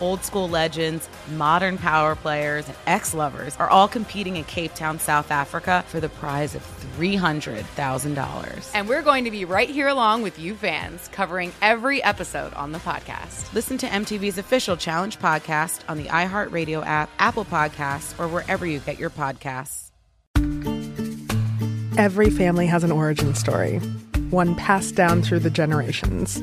Old school legends, modern power players, and ex lovers are all competing in Cape Town, South Africa for the prize of $300,000. And we're going to be right here along with you fans, covering every episode on the podcast. Listen to MTV's official Challenge podcast on the iHeartRadio app, Apple Podcasts, or wherever you get your podcasts. Every family has an origin story, one passed down through the generations.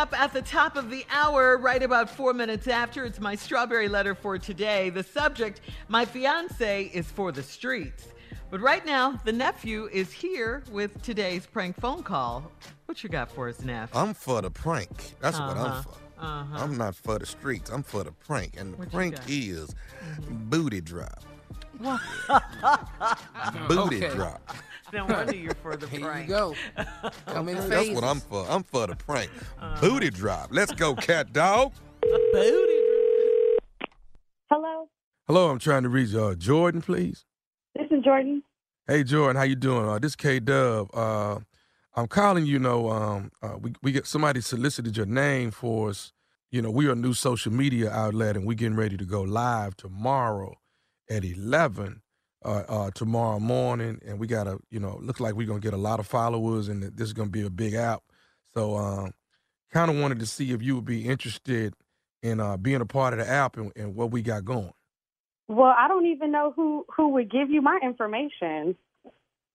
Up at the top of the hour, right about four minutes after, it's my strawberry letter for today. The subject, my fiance is for the streets. But right now, the nephew is here with today's prank phone call. What you got for us, Neff? I'm for the prank. That's what I'm Uh-huh. for. Uh-huh. I'm not for the streets. I'm for the prank. And the What prank got? Mm-hmm. is booty drop. Booty Okay. drop. No wonder you're for the Here prank. you go. Come in That's phases. what I'm for. I'm for the prank. Uh-huh. Booty drop. Let's go, cat dog. Hello, Hello, I'm trying to reach uh, Jordan, please. this is Jordan. Hey, Jordan, how you doing? Uh, this K Dub. Uh, I'm calling. You know, um, uh, we we get somebody solicited your name for us. You know, we are a new social media outlet, and we're getting ready to go live tomorrow at 11 uh, uh, tomorrow morning, and we got to, you know, looks like we're gonna get a lot of followers, and this is gonna be a big app. So, um, kind of wanted to see if you would be interested in uh, being a part of the app and, and what we got going. Well, I don't even know who who would give you my information.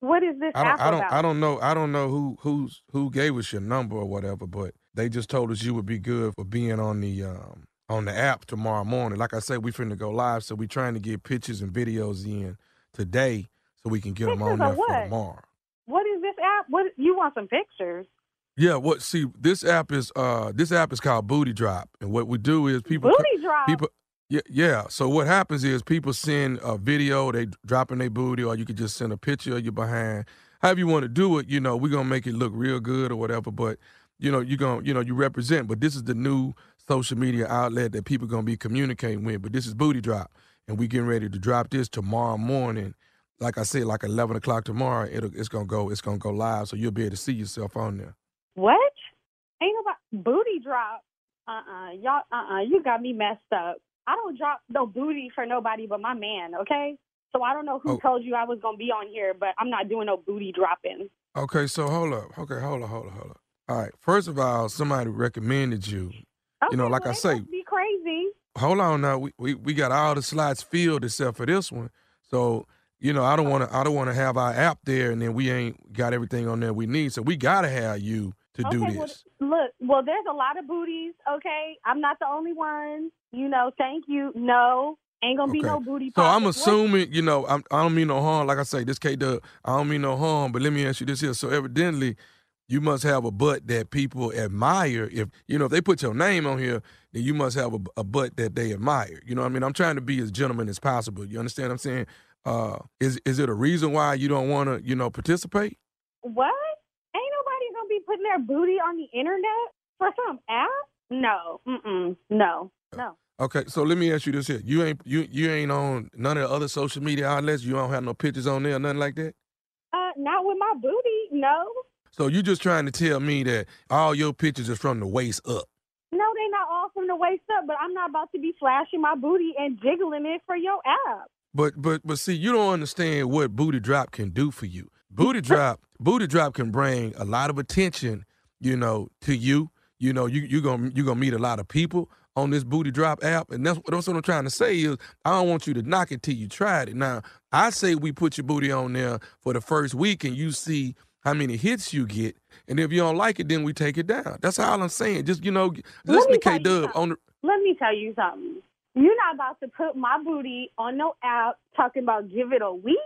What is this I don't, app I don't, about? I don't know. I don't know who who's who gave us your number or whatever, but they just told us you would be good for being on the um, on the app tomorrow morning. Like I said, we finna go live, so we're trying to get pictures and videos in today so we can get them on Pictures there for what? tomorrow. What is this app? What you want some pictures? Yeah, what? See, this app is uh this app is called Booty Drop, and what we do is people Booty Drop? people. Yeah, yeah. So what happens is people send a video, they dropping their booty, or you could just send a picture of your behind. However you want to do it, you know, we're gonna make it look real good or whatever. But you know, you're gonna, you know, you represent. But this is the new social media outlet that people gonna be communicating with. But this is Booty Drop, and we getting ready to drop this tomorrow morning. Like I said, like eleven o'clock tomorrow, it'll, it's gonna go. It's gonna go live, so you'll be able to see yourself on there. What? Ain't nobody booty drop. Uh uh-uh. uh. Y'all uh uh. You got me messed up. I don't drop no booty for nobody but my man, okay? So I don't know who Oh. told you I was gonna be on here, but I'm not doing no booty dropping. Okay, so hold up. Okay, hold up, hold up, hold up. All right. First of all, somebody recommended you. Okay, you know, like well, I say, be crazy. Hold on now. We, we we got all the slots filled except for this one. So you know, I don't want to I don't want to have our app there and then we ain't got everything on there we need. So we gotta have you to do this. well, look, well, there's a lot of booties. Okay, I'm not the only one. You know, thank you. No, ain't gonna be no booty. So I'm assuming, you know, I'm, I don't mean no harm. Like I say, this K Dub, I don't mean no harm. But let me ask you this here. So evidently, you must have a butt that people admire. If you know, if they put your name on here, then you must have a, a butt that they admire. You know what I mean? I'm trying to be as gentleman as possible. You understand what I'm saying? Uh, is is it a reason why you don't want to, you know, participate? What? Ain't nobody gonna be putting their booty on the internet for some app? No, mm-mm, no, no. Okay, so let me ask you this here. You ain't you you ain't on none of the other social media outlets. You don't have no pictures on there, or nothing like that. Uh, not with my booty. No, So you just trying to tell me that all your pictures is from the waist up. no, they're not all from the waist up. But I'm not about to be flashing my booty and jiggling it for your app. But but but see, you don't understand what booty drop can do for you. Booty drop, booty drop can bring a lot of attention, you know, to you. You know, you you gonna you gonna meet a lot of people on this booty drop app, and that's, that's what I'm trying to say is I don't want you to knock it till you tried it. Now I say we put your booty on there for the first week, and you see how many hits you get, and if you don't like it, then we take it down. That's all I'm saying. Just you know, listen to K Dub on the. Let me tell you something. You're not about to put my booty on no app talking about give it a week.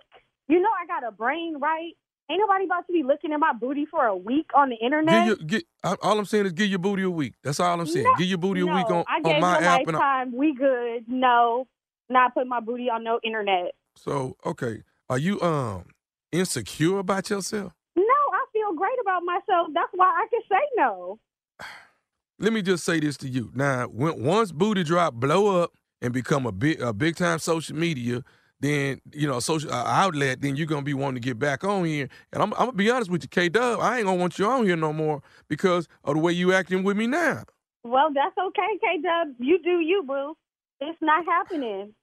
You know I got a brain, right? Ain't nobody about to be looking at my booty for a week on the internet. Your, get, all I'm saying is give your booty a week. That's all I'm saying. No, give your booty no, a week on, I on my app. And I, lifetime. We good. No, not putting my booty on no internet. so, okay. Are you um insecure about yourself? No, I feel great about myself. That's why I can say no. Let me just say this to you. Now, when, once booty drop blow up and become a big a big time social media, then you know social uh, outlet, then you're gonna be wanting to get back on here. And I'm, I'm gonna be honest with you, K Dub, I ain't gonna want you on here no more because of the way you acting with me now. Well, that's okay, K Dub. You do you, boo. It's not happening.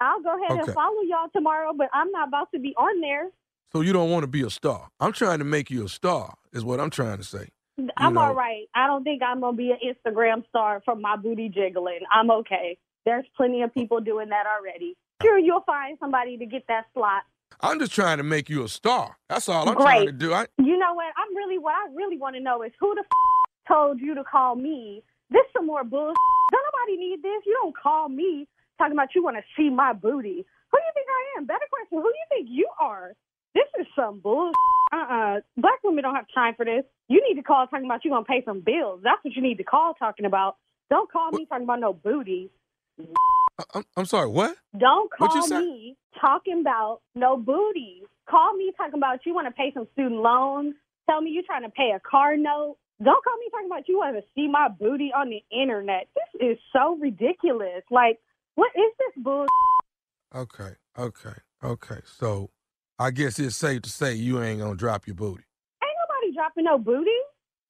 I'll go ahead Okay. and follow y'all tomorrow, but I'm not about to be on there. So you don't want to be a star. I'm trying to make you a star, is what I'm trying to say. I'm know- all right. I don't think I'm gonna be an Instagram star from my booty jiggling. I'm okay. There's plenty of people doing that already. Sure, you'll find somebody to get that slot. I'm just trying to make you a star. That's all I'm Great. trying to do. I, You know what? I'm really what I really want to know is who the f- told you to call me. This some more bull. Don't nobody need this. You don't call me talking about you want to see my booty. Who do you think I am? Better question. Who do you think you are? This is some bull. Uh-uh. Black women don't have time for this. You need to call talking about you gonna pay some bills. That's what you need to call talking about. Don't call me talking about no booty. I'm, I'm sorry, what? Don't call me talking about no booty. Call me talking about you want to pay some student loans. Tell me you're trying to pay a car note. Don't call me talking about you want to see my booty on the internet. This is so ridiculous. Like, what is this bull? Okay, okay, okay. So I guess it's safe to say you ain't gonna drop your booty. Ain't nobody dropping no booty.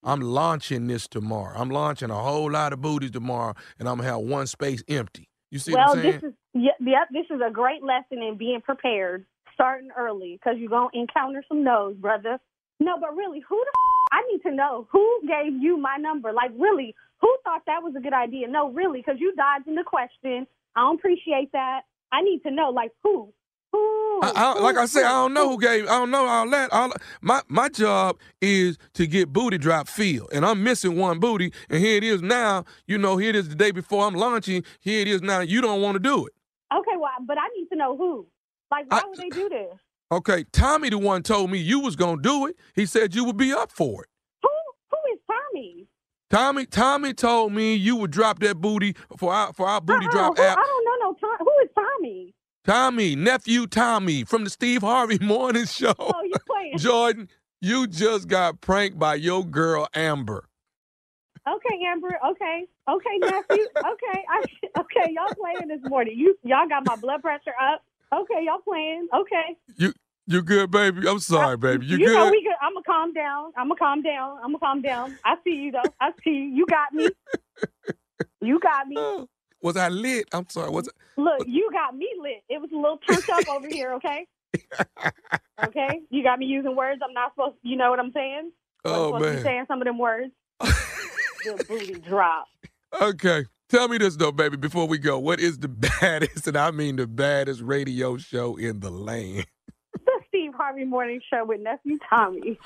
I'm launching this tomorrow. I'm launching a whole lot of booties tomorrow, and I'm gonna have one space empty. You see well, what I'm saying? this is yeah, yep. This is a great lesson in being prepared, starting early, because you're gonna encounter some no's, brother. No, but really, who the? F- I need to know who gave you my number. Like, really, who thought that was a good idea? No, really, because you dodging the question. I don't appreciate that. I need to know, like, who? Who? I, I, like I said, I don't know who gave. I don't know all that. All, my my job is to get booty drop feel, and I'm missing one booty, and here it is now. You know, here it is the day before I'm launching. Here it is now. You don't want to do it. Okay, well, but I need to know who. Like, why would they do this? Okay, Tommy, the one told me you was gonna do it. He said you would be up for it. Who? Who is Tommy? Tommy, Tommy told me you would drop that booty for our for our booty Uh-uh, drop who- app. I don't know no Tom. Who is Tommy? Tommy, nephew Tommy from the Steve Harvey Morning Show. Oh, you playing? Jordan, you just got pranked by your girl Amber. Okay, Amber. Okay, Okay, nephew. Okay, I, okay, y'all playing this morning. You y'all got my blood pressure up. Okay, y'all playing. Okay. You you good, baby? I'm sorry, baby. You, You good? know we good. I'm gonna calm down. I'm gonna calm down. I'm gonna calm down. I see you though. I see you. You got me. You got me. Oh, was I lit? I'm sorry. Was I, Look, you got me lit. It was a little turned up over here. Okay. Okay. You got me using words I'm not supposed. to, You know what I'm saying? I'm Oh supposed to be man. saying some of them words. the booty drop. Okay. Tell me this though, baby, before we go. What is the baddest, and I mean the baddest radio show in the land? The Steve Harvey Morning Show with nephew Tommy.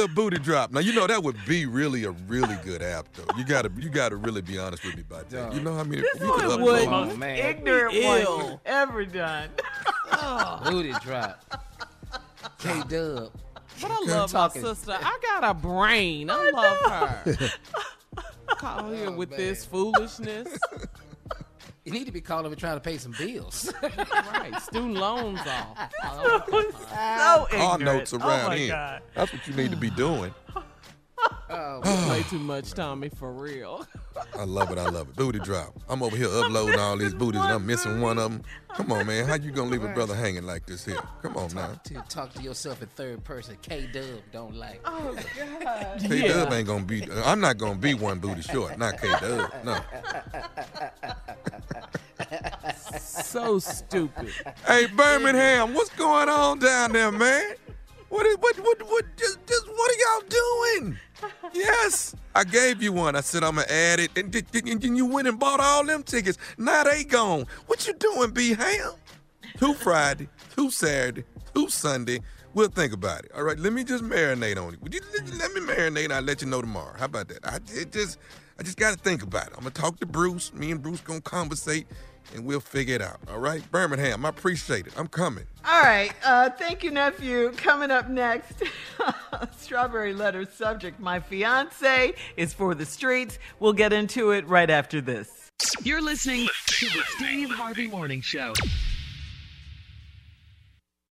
Little booty drop. Now you know that would be really a really good app though. You gotta you gotta really be honest with me about that. You know how many This we could was upload. the most oh, man. ignorant Ew. one you've ever done. Booty drop. K Dub. But I love my sister. I got a brain. I, love her. Call here oh, with this foolishness. You need to be calling me trying to pay some bills. right. Student loans off. so Our ignorant. notes Oh, around my here. God. That's what you need to be doing. Oh, we play too much, Tommy, for real. I love it. I love it. Booty drop. I'm over here uploading all these booties and I'm missing one of them. Come on, man. How you gonna leave a brother hanging like this here? Come on now. to talk to yourself in third person. K Dub don't like. Oh God. K Dub ain't gonna be. I'm not gonna be one booty short. Not K Dub. No. So stupid. Hey Birmingham, what's going on down there, man? What is what what what just just what are y'all doing? Yes, I gave you one. I said I'm gonna add it, and, and, and you went and bought all them tickets. Now they gone. What you doing, B Ham? Two Friday, two Saturday, two Sunday. We'll think about it. All right, let me just marinate on it. Would you let, me marinate? and I'll let you know tomorrow. How about that? I just I just got to think about it. I'm gonna talk to Bruce. Me and Bruce gonna conversate, and we'll figure it out. All right, Birmingham. I appreciate it. I'm coming. All right. Uh, thank you, nephew. Coming up next, Strawberry Letter subject My fiance is for the streets. We'll get into it right after this. You're listening to the Steve Harvey Morning Show.